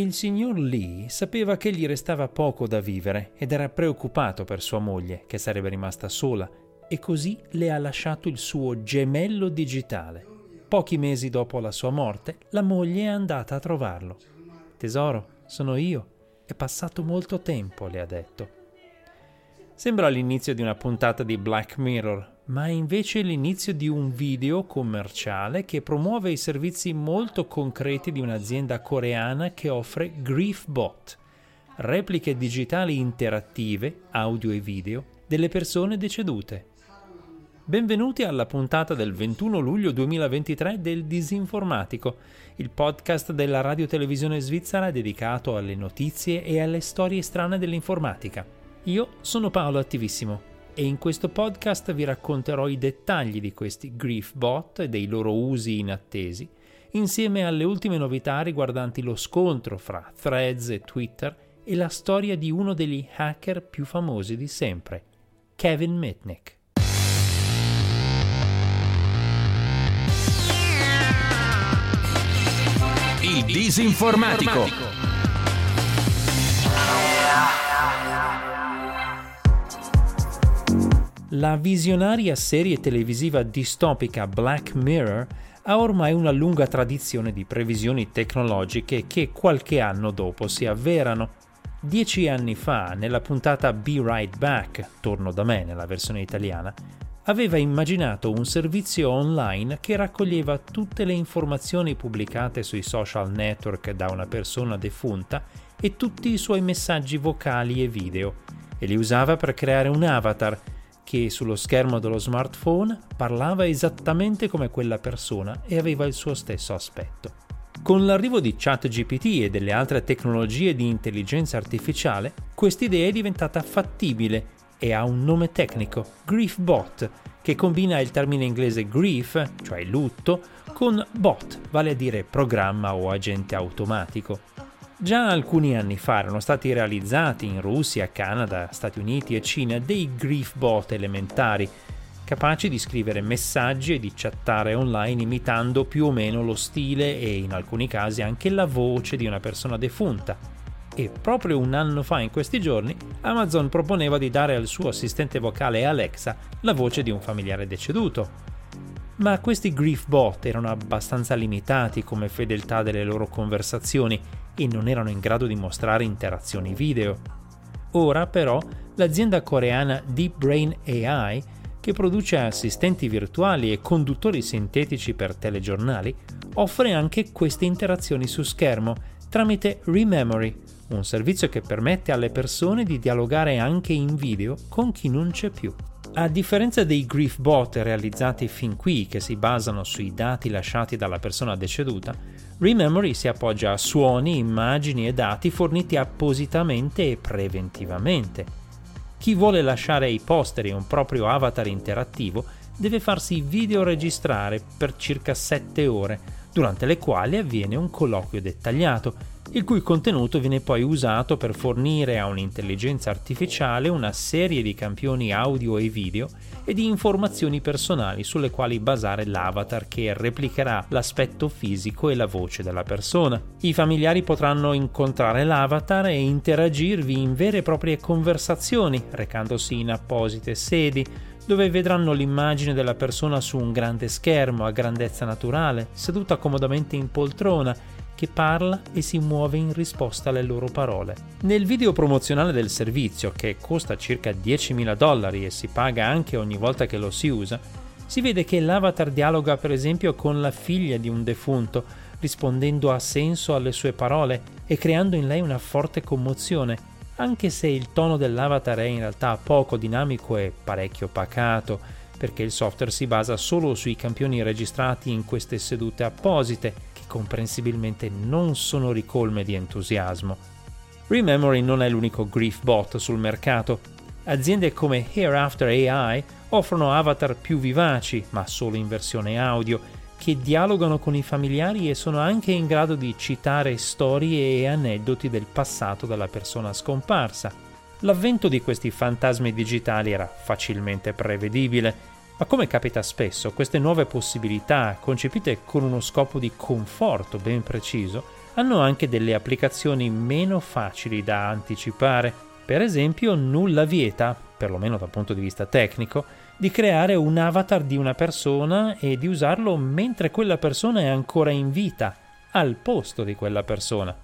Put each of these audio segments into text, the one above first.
Il signor Lee sapeva che gli restava poco da vivere ed era preoccupato per sua moglie, che sarebbe rimasta sola, e così le ha lasciato il suo gemello digitale. Pochi mesi dopo la sua morte, la moglie è andata a trovarlo. Tesoro, sono io. È passato molto tempo, le ha detto. Sembra l'inizio di una puntata di Black Mirror, ma è invece l'inizio di un video commerciale che promuove i servizi molto concreti di un'azienda coreana che offre GriefBot, repliche digitali interattive, audio e video, delle persone decedute. Benvenuti alla puntata del 21 luglio 2023 del Disinformatico, il podcast della radiotelevisione svizzera dedicato alle notizie e alle storie strane dell'informatica. Io sono Paolo Attivissimo e in questo podcast vi racconterò i dettagli di questi grief bot e dei loro usi inattesi, insieme alle ultime novità riguardanti lo scontro fra Threads e Twitter e la storia di uno degli hacker più famosi di sempre, Kevin Mitnick. Il disinformatico. La visionaria serie televisiva distopica Black Mirror ha ormai una lunga tradizione di previsioni tecnologiche che qualche anno dopo si avverano. Dieci anni fa, nella puntata Be Right Back, Torno da me nella versione italiana, aveva immaginato un servizio online che raccoglieva tutte le informazioni pubblicate sui social network da una persona defunta e tutti i suoi messaggi vocali e video, e li usava per creare un avatar che sullo schermo dello smartphone parlava esattamente come quella persona e aveva il suo stesso aspetto. Con l'arrivo di ChatGPT e delle altre tecnologie di intelligenza artificiale, quest'idea è diventata fattibile e ha un nome tecnico, GriefBot, che combina il termine inglese grief, cioè lutto, con bot, vale a dire programma o agente automatico. Già alcuni anni fa erano stati realizzati in Russia, Canada, Stati Uniti e Cina dei grief bot elementari, capaci di scrivere messaggi e di chattare online imitando più o meno lo stile e in alcuni casi anche la voce di una persona defunta. E proprio un anno fa, in questi giorni, Amazon proponeva di dare al suo assistente vocale Alexa la voce di un familiare deceduto. Ma questi grief bot erano abbastanza limitati come fedeltà delle loro conversazioni e non erano in grado di mostrare interazioni video. Ora però l'azienda coreana Deep Brain AI, che produce assistenti virtuali e conduttori sintetici per telegiornali, offre anche queste interazioni su schermo tramite Rememory, un servizio che permette alle persone di dialogare anche in video con chi non c'è più. A differenza dei grief bot realizzati fin qui che si basano sui dati lasciati dalla persona deceduta, Rememory si appoggia a suoni, immagini e dati forniti appositamente e preventivamente. Chi vuole lasciare ai posteri un proprio avatar interattivo deve farsi videoregistrare per circa 7 ore, durante le quali avviene un colloquio dettagliato il cui contenuto viene poi usato per fornire a un'intelligenza artificiale una serie di campioni audio e video e di informazioni personali sulle quali basare l'avatar che replicherà l'aspetto fisico e la voce della persona. I familiari potranno incontrare l'avatar e interagirvi in vere e proprie conversazioni, recandosi in apposite sedi, dove vedranno l'immagine della persona su un grande schermo a grandezza naturale, seduta comodamente in poltrona che parla e si muove in risposta alle loro parole. Nel video promozionale del servizio, che costa circa 10.000 dollari e si paga anche ogni volta che lo si usa, si vede che l'avatar dialoga per esempio con la figlia di un defunto, rispondendo a senso alle sue parole e creando in lei una forte commozione, anche se il tono dell'avatar è in realtà poco dinamico e parecchio pacato, perché il software si basa solo sui campioni registrati in queste sedute apposite comprensibilmente non sono ricolme di entusiasmo. Rememory non è l'unico grief bot sul mercato. Aziende come Hereafter AI offrono avatar più vivaci, ma solo in versione audio, che dialogano con i familiari e sono anche in grado di citare storie e aneddoti del passato della persona scomparsa. L'avvento di questi fantasmi digitali era facilmente prevedibile ma come capita spesso, queste nuove possibilità, concepite con uno scopo di conforto ben preciso, hanno anche delle applicazioni meno facili da anticipare. Per esempio, nulla vieta, perlomeno dal punto di vista tecnico, di creare un avatar di una persona e di usarlo mentre quella persona è ancora in vita, al posto di quella persona.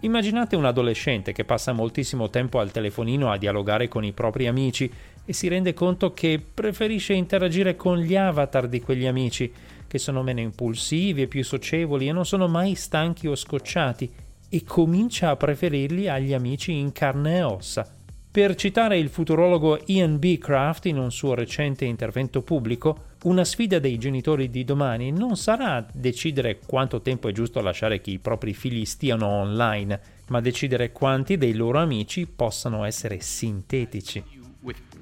Immaginate un adolescente che passa moltissimo tempo al telefonino a dialogare con i propri amici e si rende conto che preferisce interagire con gli avatar di quegli amici, che sono meno impulsivi e più socievoli e non sono mai stanchi o scocciati, e comincia a preferirli agli amici in carne e ossa. Per citare il futurologo Ian B. Craft in un suo recente intervento pubblico, una sfida dei genitori di domani non sarà decidere quanto tempo è giusto lasciare che i propri figli stiano online, ma decidere quanti dei loro amici possano essere sintetici.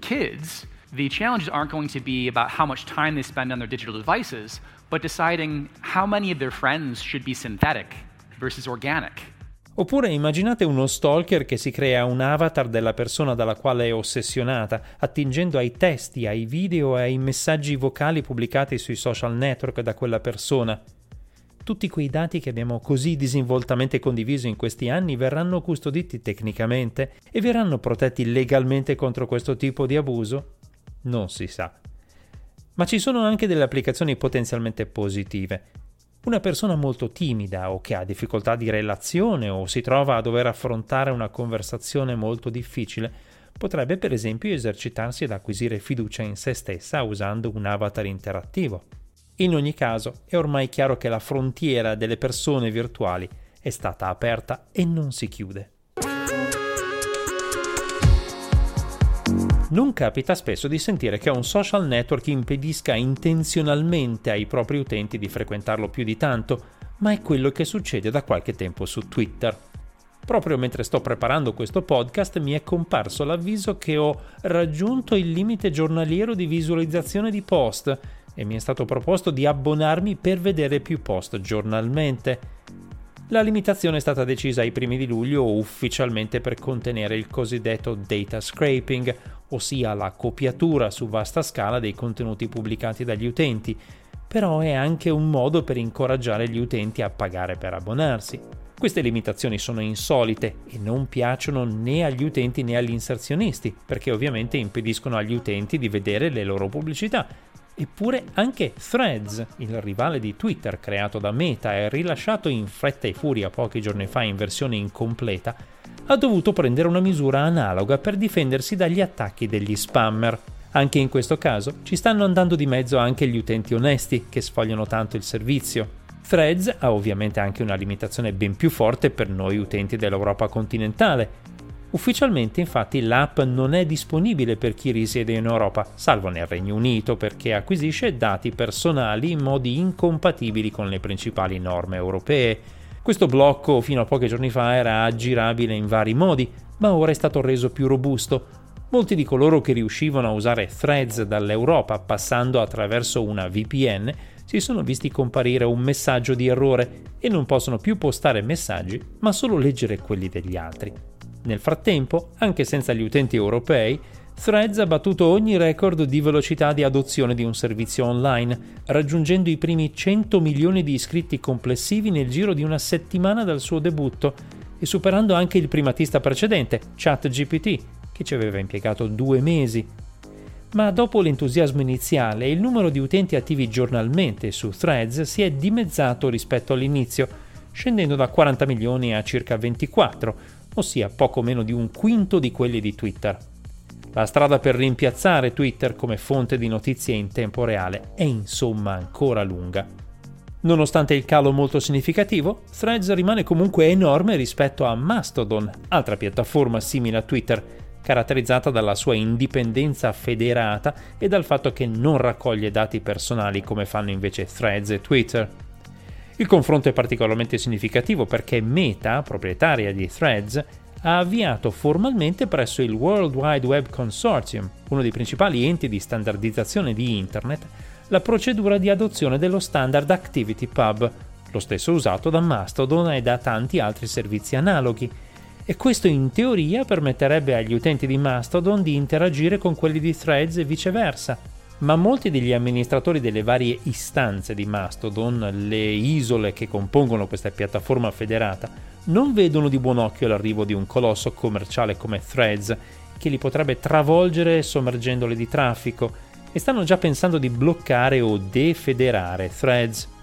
Kids, the challenges aren't going to be about how much time they spend on their digital devices, but deciding how many of their friends should be synthetic versus organic. Oppure immaginate uno stalker che si crea un avatar della persona dalla quale è ossessionata, attingendo ai testi, ai video e ai messaggi vocali pubblicati sui social network da quella persona. Tutti quei dati che abbiamo così disinvoltamente condiviso in questi anni verranno custoditi tecnicamente e verranno protetti legalmente contro questo tipo di abuso? Non si sa. Ma ci sono anche delle applicazioni potenzialmente positive. Una persona molto timida o che ha difficoltà di relazione o si trova a dover affrontare una conversazione molto difficile potrebbe per esempio esercitarsi ad acquisire fiducia in se stessa usando un avatar interattivo. In ogni caso è ormai chiaro che la frontiera delle persone virtuali è stata aperta e non si chiude. Non capita spesso di sentire che un social network impedisca intenzionalmente ai propri utenti di frequentarlo più di tanto, ma è quello che succede da qualche tempo su Twitter. Proprio mentre sto preparando questo podcast mi è comparso l'avviso che ho raggiunto il limite giornaliero di visualizzazione di post e mi è stato proposto di abbonarmi per vedere più post giornalmente. La limitazione è stata decisa ai primi di luglio ufficialmente per contenere il cosiddetto data scraping, ossia la copiatura su vasta scala dei contenuti pubblicati dagli utenti, però è anche un modo per incoraggiare gli utenti a pagare per abbonarsi. Queste limitazioni sono insolite e non piacciono né agli utenti né agli inserzionisti, perché ovviamente impediscono agli utenti di vedere le loro pubblicità. Eppure anche Threads, il rivale di Twitter creato da Meta e rilasciato in fretta e furia pochi giorni fa in versione incompleta, ha dovuto prendere una misura analoga per difendersi dagli attacchi degli spammer. Anche in questo caso ci stanno andando di mezzo anche gli utenti onesti che sfogliano tanto il servizio. Threads ha ovviamente anche una limitazione ben più forte per noi utenti dell'Europa continentale. Ufficialmente infatti l'app non è disponibile per chi risiede in Europa, salvo nel Regno Unito perché acquisisce dati personali in modi incompatibili con le principali norme europee questo blocco fino a pochi giorni fa era aggirabile in vari modi, ma ora è stato reso più robusto. Molti di coloro che riuscivano a usare threads dall'Europa passando attraverso una VPN si sono visti comparire un messaggio di errore e non possono più postare messaggi, ma solo leggere quelli degli altri. Nel frattempo, anche senza gli utenti europei, Threads ha battuto ogni record di velocità di adozione di un servizio online, raggiungendo i primi 100 milioni di iscritti complessivi nel giro di una settimana dal suo debutto e superando anche il primatista precedente, ChatGPT, che ci aveva impiegato due mesi. Ma dopo l'entusiasmo iniziale, il numero di utenti attivi giornalmente su Threads si è dimezzato rispetto all'inizio, scendendo da 40 milioni a circa 24, ossia poco meno di un quinto di quelli di Twitter. La strada per rimpiazzare Twitter come fonte di notizie in tempo reale è insomma ancora lunga. Nonostante il calo molto significativo, Threads rimane comunque enorme rispetto a Mastodon, altra piattaforma simile a Twitter, caratterizzata dalla sua indipendenza federata e dal fatto che non raccoglie dati personali come fanno invece Threads e Twitter. Il confronto è particolarmente significativo perché Meta, proprietaria di Threads, ha avviato formalmente presso il World Wide Web Consortium, uno dei principali enti di standardizzazione di Internet, la procedura di adozione dello standard ActivityPub, lo stesso usato da Mastodon e da tanti altri servizi analoghi, e questo in teoria permetterebbe agli utenti di Mastodon di interagire con quelli di Threads e viceversa. Ma molti degli amministratori delle varie istanze di Mastodon, le isole che compongono questa piattaforma federata, non vedono di buon occhio l'arrivo di un colosso commerciale come Threads che li potrebbe travolgere sommergendoli di traffico e stanno già pensando di bloccare o defederare Threads.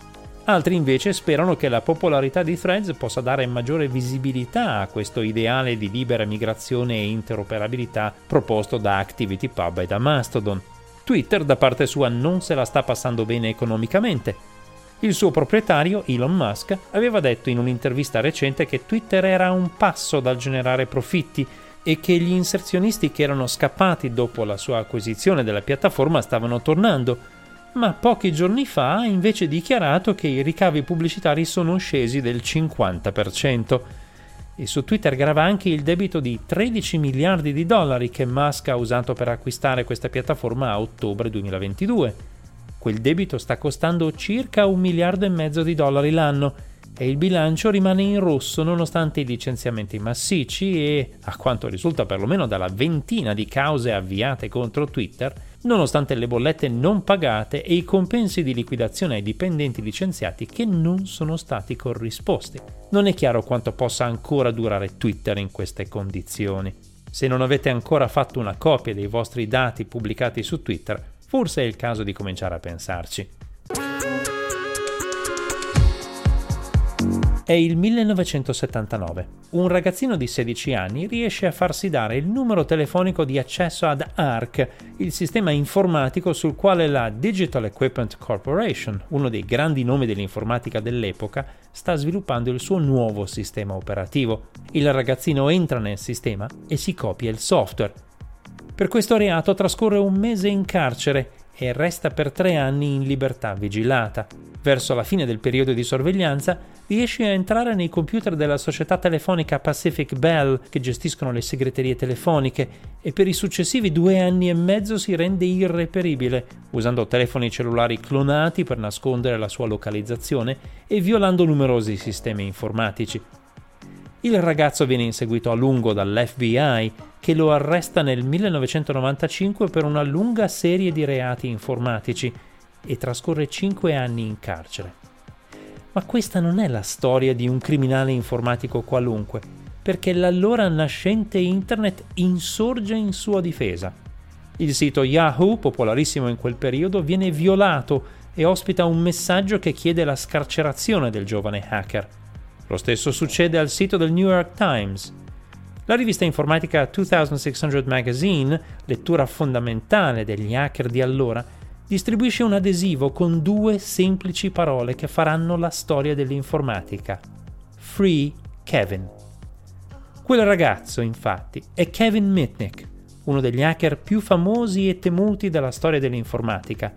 Altri invece sperano che la popolarità di Threads possa dare maggiore visibilità a questo ideale di libera migrazione e interoperabilità proposto da ActivityPub e da Mastodon. Twitter da parte sua non se la sta passando bene economicamente. Il suo proprietario, Elon Musk, aveva detto in un'intervista recente che Twitter era a un passo dal generare profitti e che gli inserzionisti che erano scappati dopo la sua acquisizione della piattaforma stavano tornando, ma pochi giorni fa ha invece dichiarato che i ricavi pubblicitari sono scesi del 50%. E su Twitter grava anche il debito di 13 miliardi di dollari che Musk ha usato per acquistare questa piattaforma a ottobre 2022. Quel debito sta costando circa un miliardo e mezzo di dollari l'anno e il bilancio rimane in rosso nonostante i licenziamenti massicci e, a quanto risulta perlomeno dalla ventina di cause avviate contro Twitter, nonostante le bollette non pagate e i compensi di liquidazione ai dipendenti licenziati che non sono stati corrisposti. Non è chiaro quanto possa ancora durare Twitter in queste condizioni. Se non avete ancora fatto una copia dei vostri dati pubblicati su Twitter, forse è il caso di cominciare a pensarci. È il 1979. Un ragazzino di 16 anni riesce a farsi dare il numero telefonico di accesso ad ARC, il sistema informatico sul quale la Digital Equipment Corporation, uno dei grandi nomi dell'informatica dell'epoca, sta sviluppando il suo nuovo sistema operativo. Il ragazzino entra nel sistema e si copia il software. Per questo reato trascorre un mese in carcere e resta per tre anni in libertà vigilata. Verso la fine del periodo di sorveglianza riesce a entrare nei computer della società telefonica Pacific Bell che gestiscono le segreterie telefoniche e per i successivi due anni e mezzo si rende irreperibile, usando telefoni cellulari clonati per nascondere la sua localizzazione e violando numerosi sistemi informatici. Il ragazzo viene inseguito a lungo dall'FBI che lo arresta nel 1995 per una lunga serie di reati informatici e trascorre cinque anni in carcere. Ma questa non è la storia di un criminale informatico qualunque, perché l'allora nascente Internet insorge in sua difesa. Il sito Yahoo, popolarissimo in quel periodo, viene violato e ospita un messaggio che chiede la scarcerazione del giovane hacker. Lo stesso succede al sito del New York Times. La rivista informatica 2600 Magazine, lettura fondamentale degli hacker di allora, distribuisce un adesivo con due semplici parole che faranno la storia dell'informatica. Free Kevin. Quel ragazzo, infatti, è Kevin Mitnick, uno degli hacker più famosi e temuti della storia dell'informatica,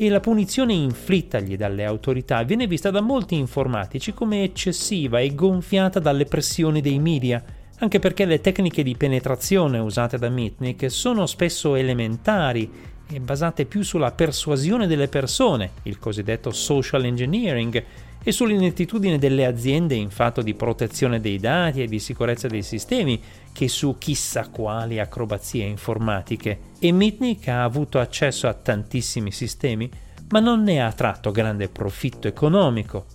e la punizione inflittagli dalle autorità viene vista da molti informatici come eccessiva e gonfiata dalle pressioni dei media, anche perché le tecniche di penetrazione usate da Mitnick sono spesso elementari basate più sulla persuasione delle persone, il cosiddetto social engineering, e sull'inettitudine delle aziende in fatto di protezione dei dati e di sicurezza dei sistemi che su chissà quali acrobazie informatiche. E Mitnick ha avuto accesso a tantissimi sistemi, ma non ne ha tratto grande profitto economico.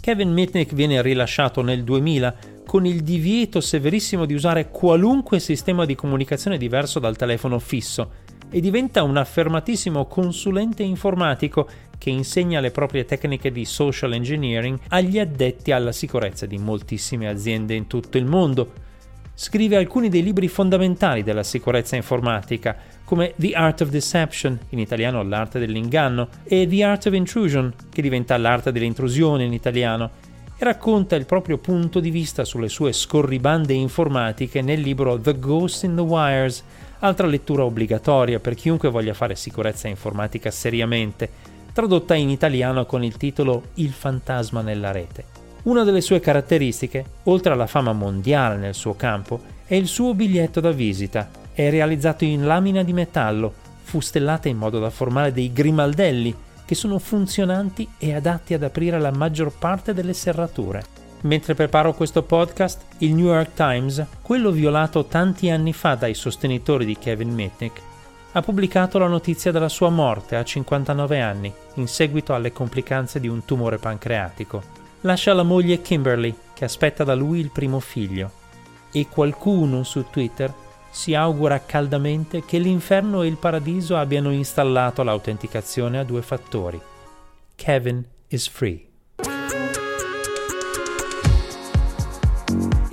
Kevin Mitnick viene rilasciato nel 2000 con il divieto severissimo di usare qualunque sistema di comunicazione diverso dal telefono fisso e diventa un affermatissimo consulente informatico che insegna le proprie tecniche di social engineering agli addetti alla sicurezza di moltissime aziende in tutto il mondo. Scrive alcuni dei libri fondamentali della sicurezza informatica, come The Art of Deception, in italiano l'arte dell'inganno, e The Art of Intrusion, che diventa l'arte dell'intrusione in italiano, e racconta il proprio punto di vista sulle sue scorribande informatiche nel libro The Ghost in the Wires, altra lettura obbligatoria per chiunque voglia fare sicurezza informatica seriamente, tradotta in italiano con il titolo Il fantasma nella rete. Una delle sue caratteristiche, oltre alla fama mondiale nel suo campo, è il suo biglietto da visita. È realizzato in lamina di metallo, fustellata in modo da formare dei grimaldelli che sono funzionanti e adatti ad aprire la maggior parte delle serrature. Mentre preparo questo podcast, il New York Times, quello violato tanti anni fa dai sostenitori di Kevin Mitnick, ha pubblicato la notizia della sua morte a 59 anni, in seguito alle complicanze di un tumore pancreatico. Lascia la moglie Kimberly, che aspetta da lui il primo figlio. E qualcuno su Twitter si augura caldamente che l'inferno e il paradiso abbiano installato l'autenticazione a due fattori. Kevin is free.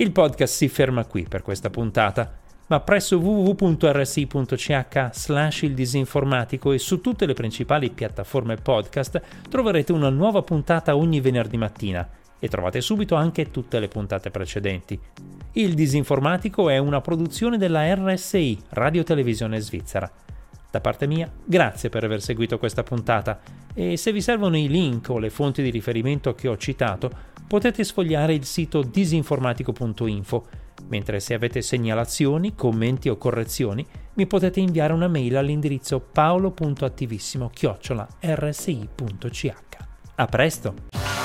Il podcast si ferma qui per questa puntata ma presso www.rsi.ch slash il disinformatico e su tutte le principali piattaforme podcast troverete una nuova puntata ogni venerdì mattina e trovate subito anche tutte le puntate precedenti. Il disinformatico è una produzione della RSI, Radio Televisione Svizzera. Da parte mia, grazie per aver seguito questa puntata e se vi servono i link o le fonti di riferimento che ho citato, potete sfogliare il sito disinformatico.info mentre se avete segnalazioni, commenti o correzioni mi potete inviare una mail all'indirizzo paolo.attivissimo-rsi.ch. A presto!